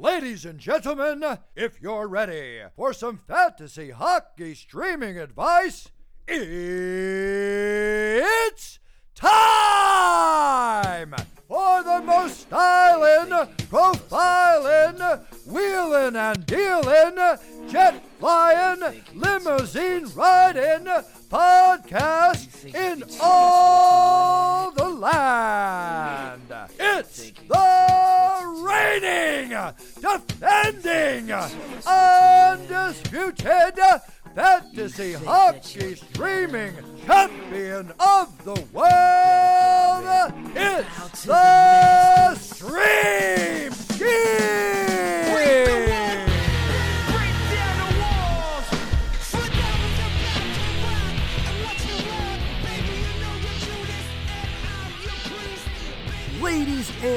Ladies and gentlemen, if you're ready for some fantasy hockey streaming advice, it's time for the most styling, profiling, wheeling and dealing, jet flying, limousine riding podcast in all the land. It's the reigning, defending, undisputed fantasy hockey streaming champion of the world. It's the Stream King.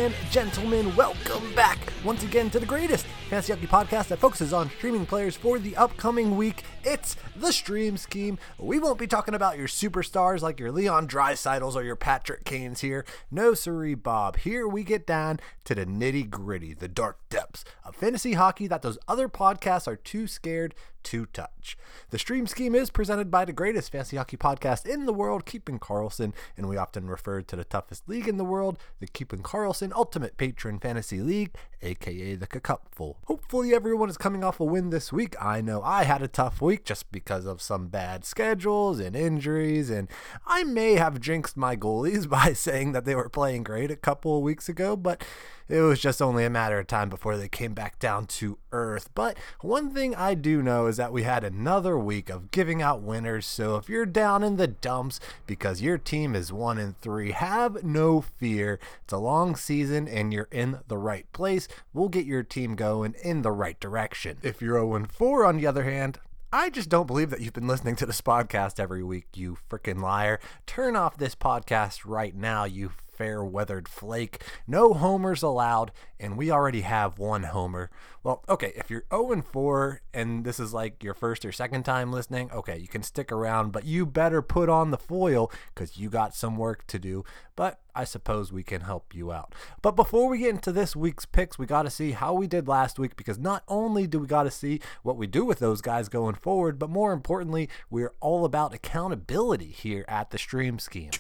And gentlemen, welcome back once again to the greatest fantasy hockey podcast that focuses on streaming players for the upcoming week. It's the Stream Scheme. We won't be talking about your superstars like your Leon Draisaitls or your Patrick Kanes here. No, siree, Bob. Here we get down to the nitty gritty, the dark depths of fantasy hockey that those other podcasts are too scared to touch. The Stream Scheme is presented by the greatest fantasy hockey podcast in the world, Keeping Karlsson, and we often refer to the toughest league in the world, the Keeping Karlsson Ultimate Patron Fantasy League, aka the Cupful. Hopefully, everyone is coming off a win this week. I know I had a tough week just because of some bad schedules and injuries, and I may have jinxed my goalies by saying that they were playing great a couple of weeks ago, but it was just only a matter of time before they came back down to earth. But one thing I do know is that we had another week of giving out winners. So if you're down in the dumps because your team is 1 in 3, have no fear. It's a long season and you're in the right place. We'll get your team going in the right direction. If you're 0 4, on the other hand, I just don't believe that you've been listening to this podcast every week, you freaking liar. Turn off this podcast right now, you fair weathered flake. No homers allowed, and we already have one homer. Well, okay, if you're 0 and 4 and this is like your first or second time listening, okay, you can stick around, but you better put on the foil because you got some work to do. But I suppose we can help you out. But before we get into this week's picks, we got to see how we did last week because not only do we got to see what we do with those guys going forward, but more importantly, we're all about accountability here at the Stream Scheme.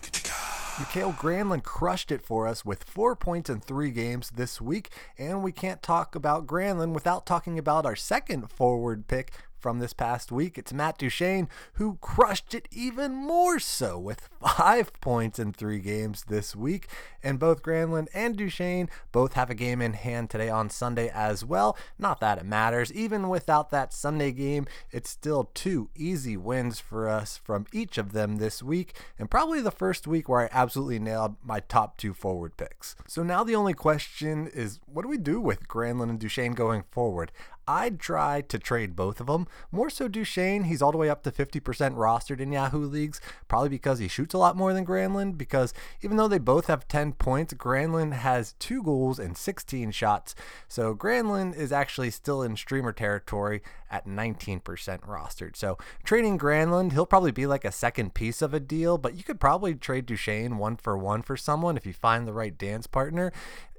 Mikael Granlund crushed it for us with four points in three games this week, and we can't talk about Granlund without talking about our second forward pick from this past week. It's Matt Duchene who crushed it even more so with five points in three games this week. And both Granlund and Duchene both have a game in hand today on Sunday as well. Not that it matters. Even without that Sunday game, it's still two easy wins for us from each of them this week. And probably the first week where I absolutely nailed my top two forward picks. So now the only question is what do we do with Granlund and Duchene going forward? I'd try to trade both of them. More so Duchene, he's all the way up to 50% rostered in Yahoo leagues, probably because he shoots a lot more than Granlund. Because even though they both have 10 points, Granlund has two goals and 16 shots. So Granlund is actually still in streamer territory at 19% rostered. So trading Granlund, he'll probably be like a second piece of a deal, but you could probably trade Duchene one for one for someone if you find the right dance partner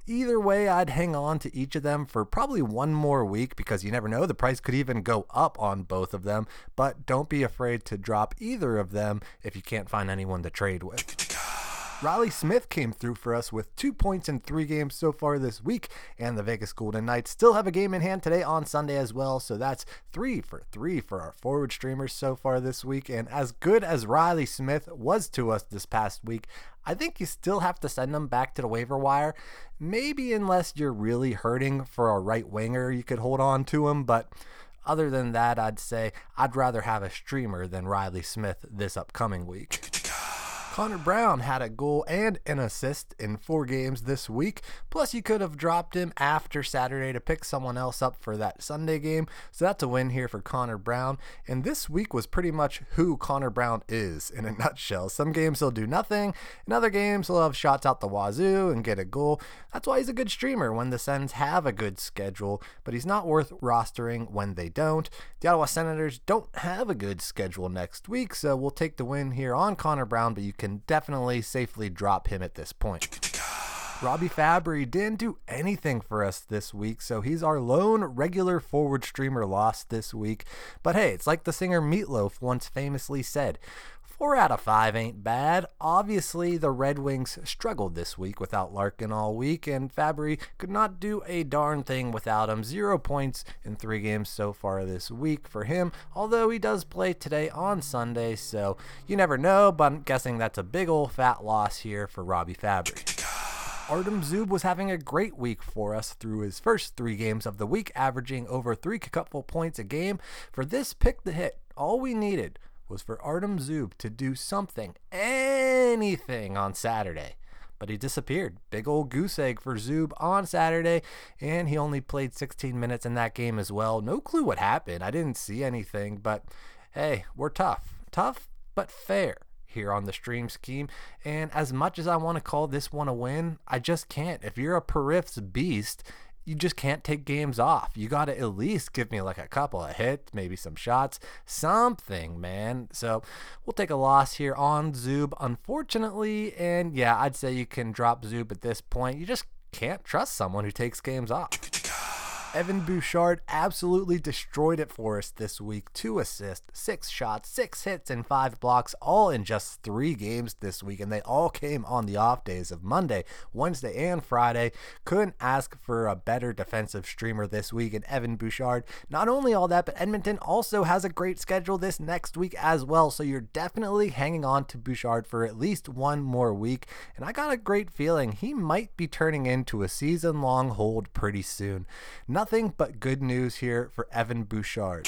either way, I'd hang on to each of them for probably one more week because you never know. The price could even go up on both of them. But don't be afraid to drop either of them if you can't find anyone to trade with. Riley Smith came through for us with two points in three games so far this week, and the Vegas Golden Knights still have a game in hand today on Sunday as well. So that's three for three for our forward streamers so far this week. And as good as Riley Smith was to us this past week, I think you still have to send him back to the waiver wire. Maybe unless you're really hurting for a right winger, you could hold on to him, but. Other than that, I'd say I'd rather have a streamer than Riley Smith this upcoming week. Connor Brown had a goal and an assist in four games this week. Plus, you could have dropped him after Saturday to pick someone else up for that Sunday game. So that's a win here for Connor Brown. And this week was pretty much who Connor Brown is in a nutshell. Some games he'll do nothing, in other games he'll have shots out the wazoo and get a goal. That's why he's a good streamer when the Sens have a good schedule, but he's not worth rostering when they don't. The Ottawa Senators don't have a good schedule next week, so we'll take the win here on Connor Brown, but you can definitely safely drop him at this point. Robbie Fabry didn't do anything for us this week, so he's our lone regular forward streamer lost this week. But hey, it's like the singer Meatloaf once famously said Four out of five ain't bad. Obviously, the Red Wings struggled this week without Larkin all week, and Fabry could not do a darn thing without him. Zero points in three games so far this week for him, although he does play today on Sunday, so you never know, but I'm guessing that's a big old fat loss here for Robbie Fabry. Artem Zub was having a great week for us through his first three games of the week, averaging over three cupful points a game. For this pick the hit, all we needed was for Artem Zub to do something, anything on Saturday. But he disappeared. Big old goose egg for Zub on Saturday, and he only played 16 minutes in that game as well. No clue what happened. I didn't see anything, but hey, we're tough. Tough, but fair here on the stream scheme. And as much as I want to call this one a win, I just can't. If you're a Periff's beast, you just can't take games off. You got to at least give me like a couple of hits, maybe some shots, something, man. So we'll take a loss here on Zub, unfortunately. And yeah, I'd say you can drop Zub at this point. You just can't trust someone who takes games off. Evan Bouchard absolutely destroyed it for us this week. Two assists, six shots, six hits, and five blocks, all in just three games this week. And they all came on the off days of Monday, Wednesday, and Friday. Couldn't ask for a better defensive streamer this week. And Evan Bouchard, not only all that, but Edmonton also has a great schedule this next week as well. So you're definitely hanging on to Bouchard for at least one more week. And I got a great feeling he might be turning into a season long hold pretty soon. Nothing Nothing but good news here for Evan Bouchard.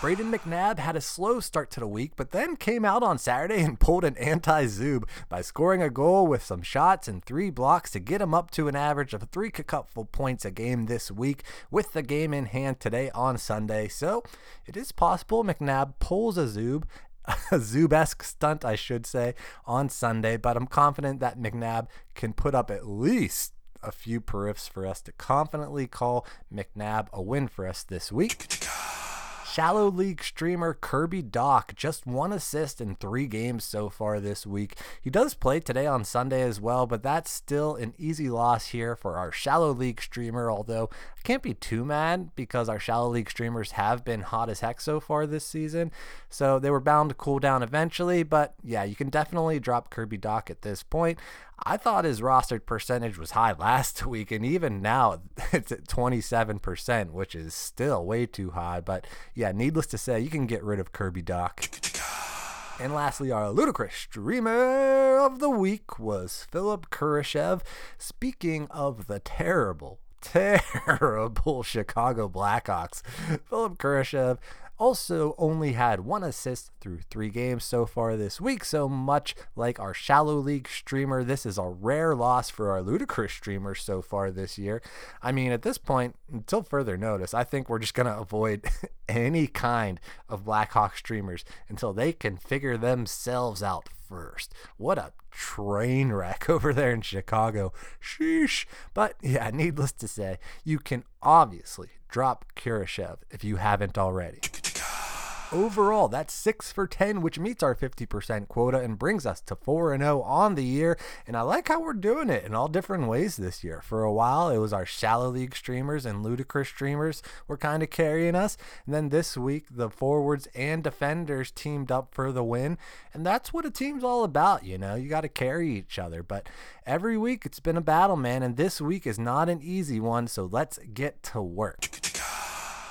Brayden McNabb had a slow start to the week, but then came out on Saturday and pulled an anti Zub by scoring a goal with some shots and three blocks to get him up to an average of three cupful points a game this week, with the game in hand today on Sunday. So it is possible McNabb pulls a Zub a Zubesque stunt, I should say, on Sunday, but I'm confident that McNabb can put up at least a few periffs for us to confidently call McNabb a win for us this week. Shallow League streamer Kirby Dach just one assist in three games so far this week. He does play today on Sunday as well, but that's still an easy loss here for our Shallow League streamer. Although I can't be too mad because our Shallow League streamers have been hot as heck so far this season, so they were bound to cool down eventually. But yeah, you can definitely drop Kirby Dach at this point. I thought his rostered percentage was high last week, and even now it's at 27%, which is still way too high. But yeah, needless to say, you can get rid of Kirby Dach. And lastly, our ludicrous streamer of the week was Philip Kurashev. Speaking of the terrible, terrible Chicago Blackhawks, Philip Kurashev also only had one assist through three games so far this week. So much like our shallow league streamer, this is a rare loss for our ludicrous streamer so far this year. I mean, at this point, until further notice, I think we're just going to avoid any kind of Blackhawk streamers until they can figure themselves out first. What a train wreck over there in Chicago. Sheesh. But yeah, needless to say, you can obviously drop Kurashev if you haven't already. Overall, that's 6 for 10, which meets our 50% quota and brings us to 4 and 0 on the year. And I like how we're doing it in all different ways this year. For a while, it was our shallow league streamers and ludicrous streamers were kind of carrying us. And then this week, the forwards and defenders teamed up for the win. And that's what a team's all about, you know? You got to carry each other. But every week, it's been a battle, man. And this week is not an easy one. So let's get to work.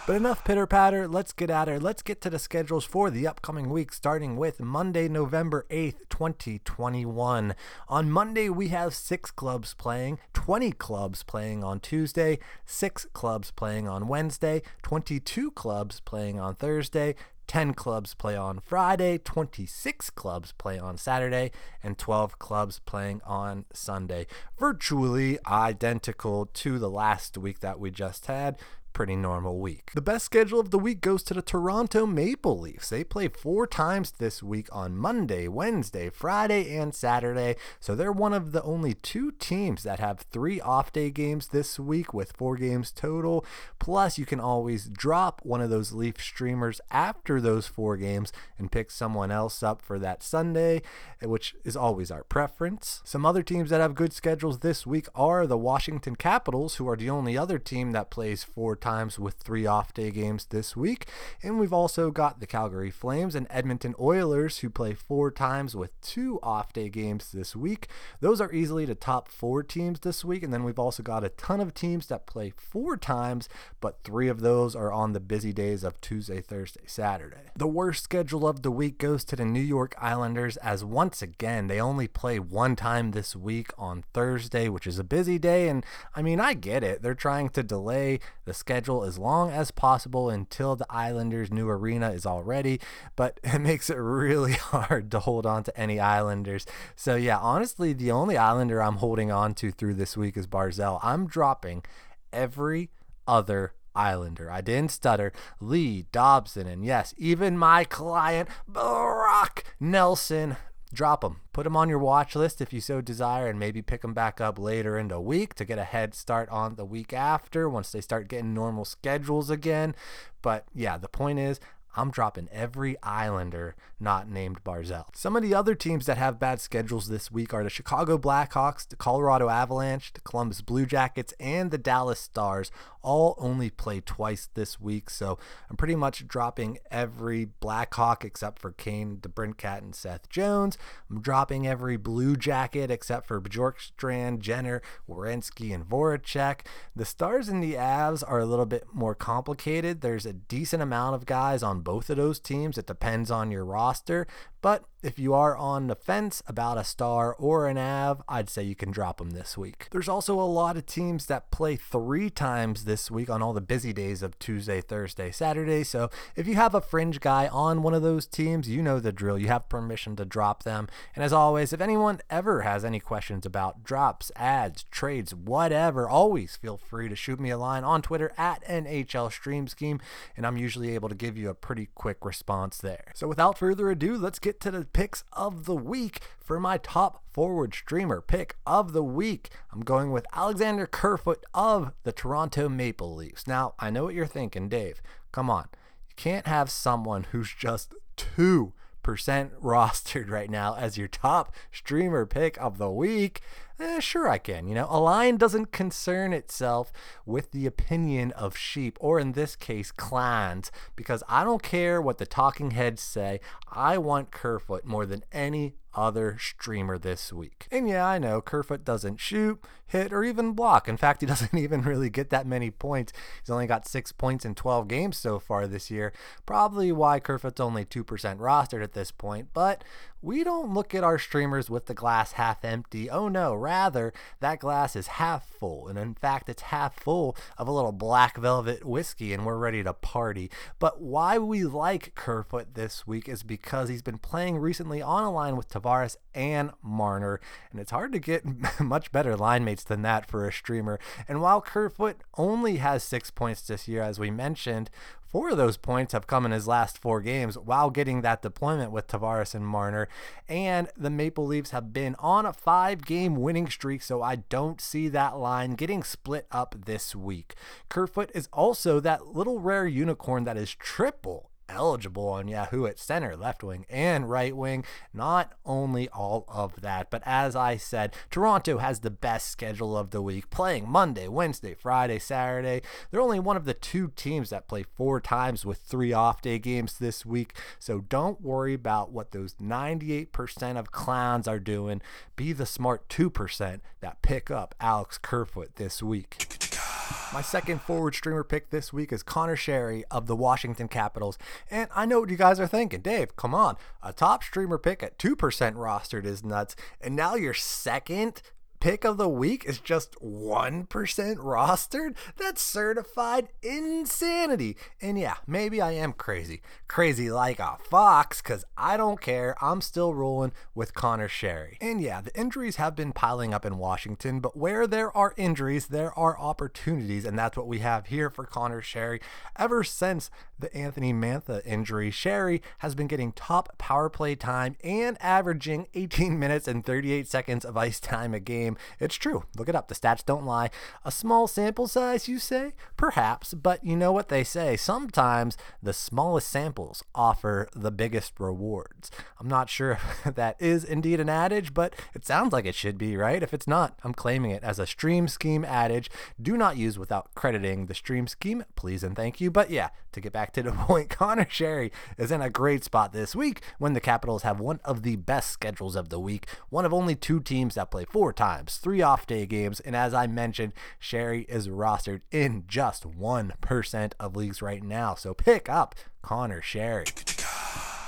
But enough pitter patter. Let's get at it. Let's get to the schedules for the upcoming week, starting with Monday, November 8th, 2021. On Monday, we have six clubs playing, 20 clubs playing on Tuesday, six clubs playing on Wednesday, 22 clubs playing on Thursday, 10 clubs play on Friday, 26 clubs play on Saturday, and 12 clubs playing on Sunday. Virtually identical to the last week that we just had pretty normal week. The best schedule of the week goes to the Toronto Maple Leafs. They play four times this week on Monday, Wednesday, Friday, and Saturday. So they're one of the only two teams that have three off day games this week with four games total. Plus, you can always drop one of those Leaf streamers after those four games and pick someone else up for that Sunday, which is always our preference. Some other teams that have good schedules this week are the Washington Capitals, who are the only other team that plays four times with three off day games this week. And we've also got the Calgary Flames and Edmonton Oilers who play four times with two off day games this week. Those are easily the top four teams this week. And then we've also got a ton of teams that play four times, but three of those are on the busy days of Tuesday, Thursday, Saturday. The worst schedule of the week goes to the New York Islanders as once again they only play one time this week on Thursday, which is a busy day. And I mean, I get it. They're trying to delay the schedule as long as possible until the Islanders' new arena is all ready, but it makes it really hard to hold on to any Islanders. So, yeah, honestly, the only Islander I'm holding on to through this week is Barzal. I'm dropping every other Islander. I didn't stutter. Lee, Dobson, and yes, even my client, Brock Nelson. Drop them. Put them on your watch list if you so desire, and maybe pick them back up later in the week to get a head start on the week after once they start getting normal schedules again. But yeah, the point is, I'm dropping every Islander not named Barzal. Some of the other teams that have bad schedules this week are the Chicago Blackhawks, the Colorado Avalanche, the Columbus Blue Jackets, and the Dallas Stars. All only play twice this week, so I'm pretty much dropping every Blackhawk except for Kane, the DeBrincat, and Seth Jones. I'm dropping every Blue Jacket except for Bjorkstrand, Jenner, Werenski, and Voracek. The Stars and the Avs are a little bit more complicated. There's a decent amount of guys on both of those teams. It depends on your roster, but if you are on the fence about a star or an Av, I'd say you can drop them this week. There's also a lot of teams that play three times this week on all the busy days of Tuesday, Thursday, Saturday. So if you have a fringe guy on one of those teams, you know the drill. You have permission to drop them. And as always, if anyone ever has any questions about drops, ads, trades, whatever, always feel free to shoot me a line on Twitter at NHL Stream Scheme, and I'm usually able to give you a pretty quick response there. So without further ado, let's get to the picks of the week for my top forward streamer pick of the week. I'm going with Alexander Kerfoot of the Toronto Maple Leafs. Now, I know what you're thinking, Dave. Come on. You can't have someone who's just 2% rostered right now as your top streamer pick of the week. Eh, sure, I can. You know, a lion doesn't concern itself with the opinion of sheep, or in this case, clans, because I don't care what the talking heads say. I want Kerfoot more than any other streamer this week. And yeah, I know Kerfoot doesn't shoot, hit, or even block. In fact, he doesn't even really get that many points. He's only got six points in 12 games so far this year. Probably why Kerfoot's only 2% rostered at this point. But we don't look at our streamers with the glass half empty. Oh no, rather, that glass is half full. And in fact, it's half full of a little black velvet whiskey, and we're ready to party. But why we like Kerfoot this week is because he's been playing recently on a line with Tavares and Marner, and it's hard to get much better line mates than that for a streamer. And while Kerfoot only has six points this year, as we mentioned, Four of those points have come in his last four games while getting that deployment with Tavares and Marner. And the Maple Leafs have been on a five game winning streak, so I don't see that line getting split up this week. Kerfoot is also that little rare unicorn that is triple eligible on Yahoo at center, left wing, and right wing. Not only all of that, but as I said, Toronto has the best schedule of the week, playing Monday, Wednesday, Friday, Saturday. They're only one of the two teams that play four times with three off day games this week. So don't worry about what those 98% of clowns are doing. Be the smart 2% that pick up Alex Kerfoot this week. My second forward streamer pick this week is Connor Sherry of the Washington Capitals. And I know what you guys are thinking. Dave, come on. A top streamer pick at 2% rostered is nuts. And now your second pick of the week is just 1% rostered? That's certified insanity. And yeah, maybe I am crazy. Crazy like a fox, because I don't care. I'm still rolling with Connor Sherry. And yeah, the injuries have been piling up in Washington, but where there are injuries, there are opportunities. And that's what we have here for Connor Sherry. Ever since the Anthony Mantha injury, Sherry has been getting top power play time and averaging 18 minutes and 38 seconds of ice time a game it's true. Look it up. The stats don't lie. A small sample size, you say? Perhaps, but you know what they say. Sometimes the smallest samples offer the biggest rewards. I'm not sure if that is indeed an adage, but it sounds like it should be, right? If it's not, I'm claiming it as a stream scheme adage. Do not use without crediting the stream scheme, please and thank you. But yeah, to get back to the point, Connor Sherry is in a great spot this week when the Capitals have one of the best schedules of the week, one of only two teams that play four times three off day games. And as I mentioned, Sherry is rostered in just 1% of leagues right now. So pick up Connor Sherry.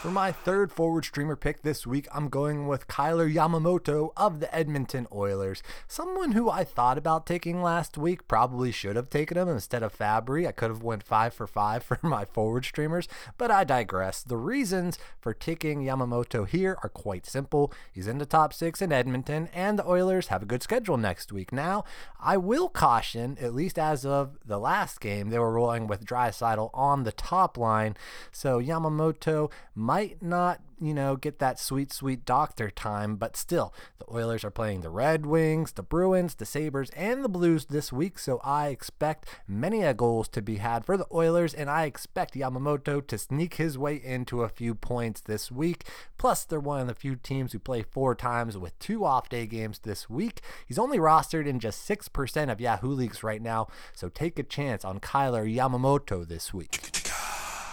For my third forward streamer pick this week, I'm going with Kyler Yamamoto of the Edmonton Oilers. Someone who I thought about taking last week, probably should have taken him instead of Fabry. I could have went 5 for 5 for my forward streamers, but I digress. The reasons for taking Yamamoto here are quite simple. He's in the top 6 in Edmonton and the Oilers have a good schedule next week. Now, I will caution, at least as of the last game, they were rolling with Draisaitl on the top line. So Yamamoto might not, you know, get that sweet, sweet doctor time, but still, the Oilers are playing the Red Wings, the Bruins, the Sabres, and the Blues this week, so I expect many a goals to be had for the Oilers, and I expect Yamamoto to sneak his way into a few points this week. Plus, they're one of the few teams who play four times with two off day games this week. He's only rostered in just 6% of Yahoo leagues right now, so take a chance on Kyler Yamamoto this week.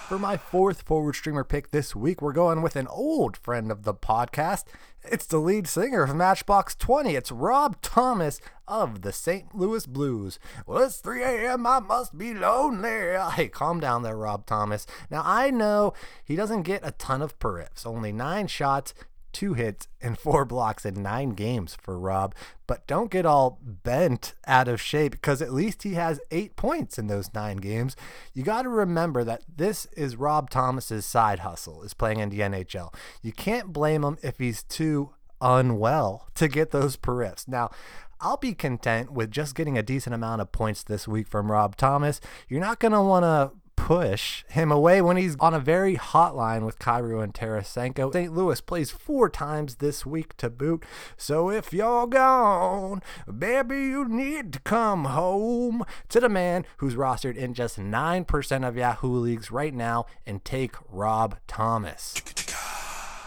For my fourth forward streamer pick this week, we're going with an old friend of the podcast. It's the lead singer of Matchbox 20. It's Rob Thomas of the St. Louis Blues. Well, it's 3 a.m. I must be lonely. Hey, calm down there, Rob Thomas. Now, I know he doesn't get a ton of periffs, only nine shots, two hits and four blocks in nine games for Rob. But don't get all bent out of shape because at least he has eight points in those nine games. You got to remember that this is Rob Thomas's side hustle, is playing in the NHL. You can't blame him if he's too unwell to get those periffs. Now, I'll be content with just getting a decent amount of points this week from Rob Thomas. You're not going to want to push him away when he's on a very hot line with Kyrou and Tarasenko. St. Louis plays four times this week to boot. So if you're gone, baby, you need to come home to the man who's rostered in just 9% of Yahoo leagues right now and take Rob Thomas.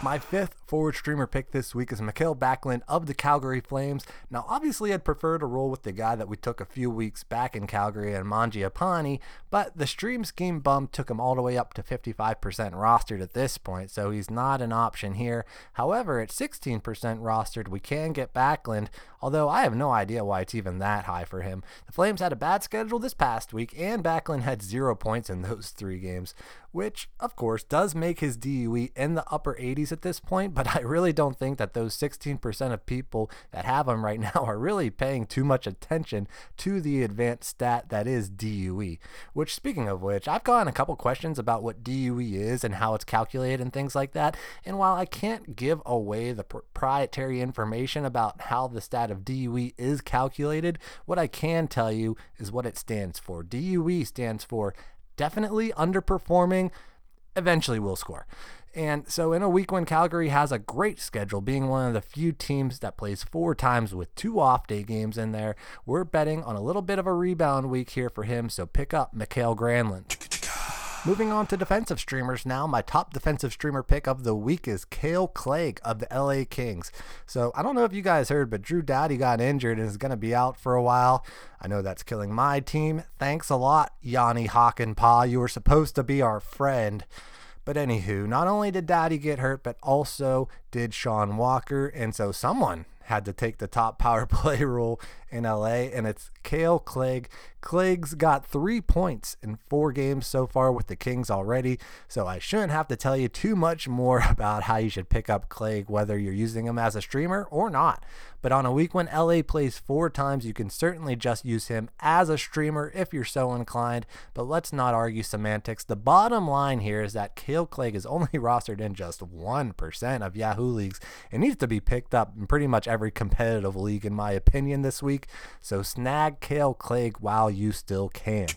My fifth forward streamer pick this week is Mikael Backlund of the Calgary Flames. Now, obviously, I'd prefer to roll with the guy that we took a few weeks back in Calgary and Mangiapane, but the stream scheme bump took him all the way up to 55% rostered at this point, so he's not an option here. However, at 16% rostered, we can get Backlund, although I have no idea why it's even that high for him. The Flames had a bad schedule this past week, and Backlund had zero points in those three games, which, of course, does make his DUE in the upper 80s at this point, but I really don't think that those 16% of people that have them right now are really paying too much attention to the advanced stat that is DUE. Which, speaking of which, I've gotten a couple questions about what DUE is and how it's calculated and things like that. And while I can't give away the proprietary information about how the stat of DUE is calculated, what I can tell you is what it stands for. DUE stands for definitely underperforming, eventually will score. And so, in a week when Calgary has a great schedule, being one of the few teams that plays four times with two off day games in there, we're betting on a little bit of a rebound week here for him. So, pick up Mikael Granlund. Moving on to defensive streamers now, my top defensive streamer pick of the week is Kale Clague of the LA Kings. So I don't know if you guys heard, but Drew Doughty got injured and is going to be out for a while. I know that's killing my team. Thanks a lot, Jani Hakanpää. You were supposed to be our friend. But anywho, not only did Daddy get hurt, but also did Sean Walker. And so someone had to take the top power play role in LA, and it's Kale Clague. Clague's got three points in four games so far with the Kings already, so I shouldn't have to tell you too much more about how you should pick up Clague, whether you're using him as a streamer or not. But on a week when LA plays four times, you can certainly just use him as a streamer if you're so inclined. But let's not argue semantics. The bottom line here is that Kale Clague is only rostered in just 1% of Yahoo leagues. It needs to be picked up in pretty much every competitive league, in my opinion, this week. So snag Kale Clague while you still can.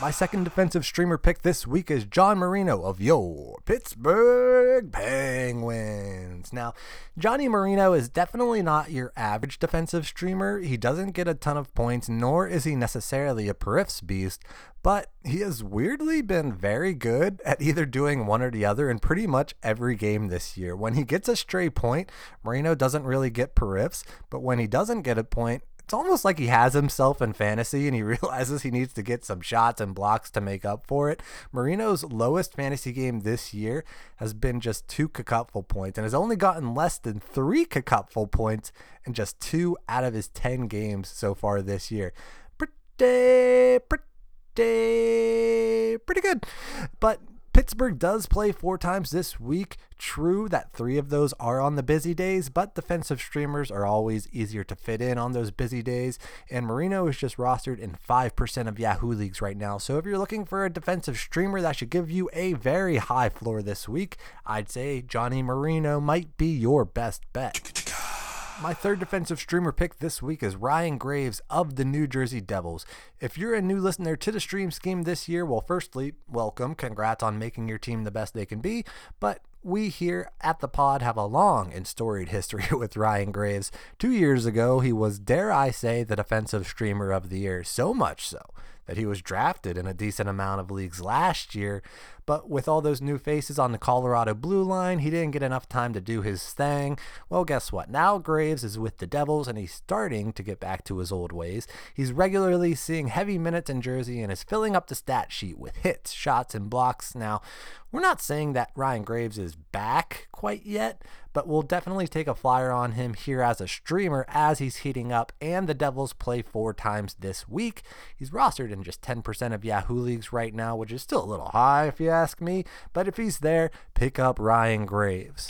My second defensive streamer pick this week is John Marino of your Pittsburgh Penguins. Now, Johnny Marino is definitely not your average defensive streamer. He doesn't get a ton of points, nor is he necessarily a periffs beast, but he has weirdly been very good at either doing one or the other in pretty much every game this year. When he gets a stray point, Marino doesn't really get periffs, but when he doesn't get a point, it's almost like he has himself in fantasy and he realizes he needs to get some shots and blocks to make up for it. Marino's lowest fantasy game this year has been just two cupful points and has only gotten less than three cupful points in just two out of his 10 games so far this year. Pretty, pretty, pretty good. But Pittsburgh does play four times this week. True that three of those are on the busy days, but defensive streamers are always easier to fit in on those busy days. And Marino is just rostered in 5% of Yahoo leagues right now. So if you're looking for a defensive streamer that should give you a very high floor this week, I'd say Johnny Marino might be your best bet. My third defensive streamer pick this week is Ryan Graves of the New Jersey Devils. If you're a new listener to the stream scheme this year, well, firstly, welcome. Congrats on making your team the best they can be. But we here at the pod have a long and storied history with Ryan Graves. Two years ago, he was, dare I say, the defensive streamer of the year. So much so that he was drafted in a decent amount of leagues last year. But with all those new faces on the Colorado blue line, he didn't get enough time to do his thing. Well, guess what? Now Graves is with the Devils and he's starting to get back to his old ways. He's regularly seeing heavy minutes in Jersey and is filling up the stat sheet with hits, shots, and blocks. Now, we're not saying that Ryan Graves is back quite yet, but we'll definitely take a flyer on him here as a streamer as he's heating up. And the Devils play four times this week. He's rostered in just 10% of Yahoo leagues right now, which is still a little high if you ask me. But if he's there, pick up Ryan Graves.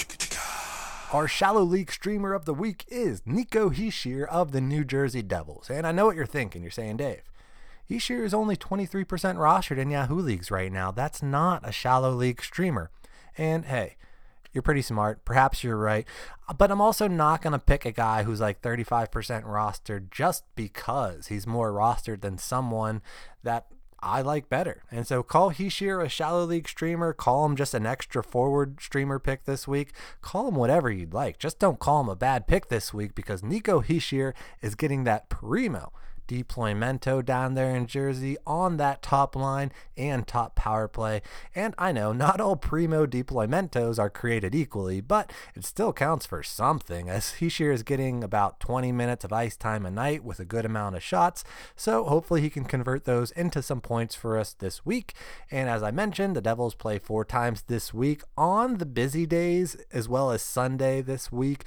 Our shallow league streamer of the week is Nico Hischier of the New Jersey Devils. And I know what you're thinking. You're saying, Dave, Hischier is only 23% rostered in Yahoo leagues right now. That's not a shallow league streamer. And hey, you're pretty smart. Perhaps you're right. Uh, but I'm also not going to pick a guy who's like 35% rostered just because he's more rostered than someone that I like better. And so call Hischier a shallow league streamer, call him just an extra forward streamer pick this week, call him whatever you'd like. Just don't call him a bad pick this week because Nico Hischier is getting that primo deploymento down there in Jersey on that top line and top power play. And I know not all primo deploymentos are created equally, but it still counts for something as Hischier is getting about 20 minutes of ice time a night with a good amount of shots. So hopefully he can convert those into some points for us this week. And as I mentioned, the Devils play four times this week on the busy days as well as Sunday this week.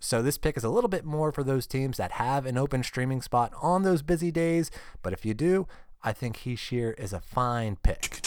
So this pick is a little bit more for those teams that have an open streaming spot on the those busy days, but if you do, I think Hischier is a fine pick.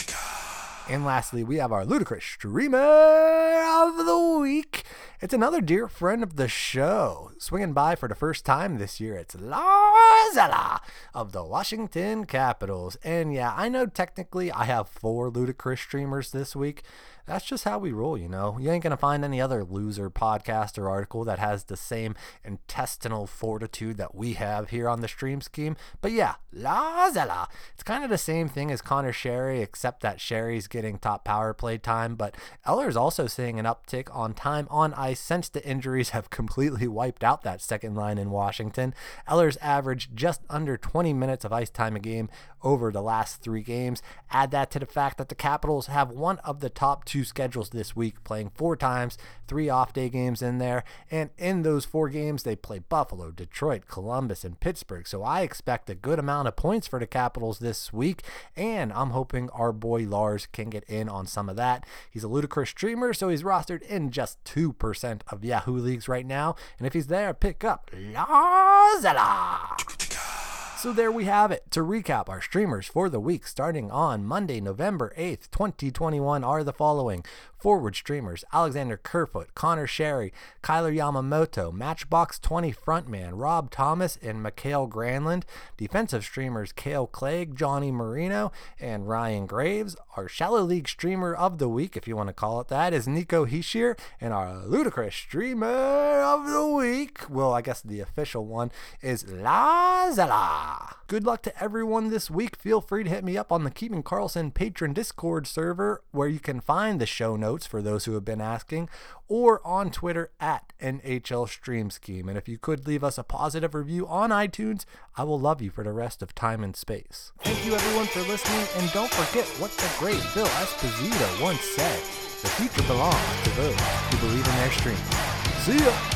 And lastly, we have our ludicrous streamer of the week. It's another dear friend of the show, swinging by for the first time this year. It's Lars Eller of the Washington Capitals. And yeah, I know technically I have four ludicrous streamers this week, that's just how we roll, you know. You ain't gonna find any other loser podcast or article that has the same intestinal fortitude that we have here on the stream scheme. But yeah, Lars Eller. It's kind of the same thing as Connor Sherry, except that Sherry's getting top power play time. But Eller's also seeing an uptick on time on ice since the injuries have completely wiped out that second line in Washington. Eller's averaged just under 20 minutes of ice time a game over the last three games. Add that to the fact that the Capitals have one of the top two schedules this week, playing four times, three off day games in there. And in those four games, they play Buffalo, Detroit, Columbus, and Pittsburgh. So I expect a good amount of points for the Capitals this week. And I'm hoping our boy Lars can get in on some of that. He's a ludicrous streamer, so he's rostered in just 2% of Yahoo leagues right now. And if he's there, pick up Lars Eller. So there we have it. To recap, our streamers for the week starting on Monday, November 8th, 2021 are the following. Forward streamers Alexander Kerfoot, Connor Sherry, Kyler Yamamoto, Matchbox 20 frontman Rob Thomas, and Mikhail Granlund. Defensive streamers Kale Clague, Johnny Marino, and Ryan Graves. Our Shallow League streamer of the week, if you want to call it that, is Nico Hischier. And our ludicrous streamer of the week, well, I guess the official one, is Lars Eller. Good luck to everyone this week. Feel free to hit me up on the Keeping Karlsson patron Discord server where you can find the show notes for those who have been asking, or on Twitter at NHL Stream Scheme. And if you could leave us a positive review on iTunes, I will love you for the rest of time and space. Thank you everyone for listening, and don't forget what the great Phil Esposito once said. The future belongs to those who believe in their stream. See ya!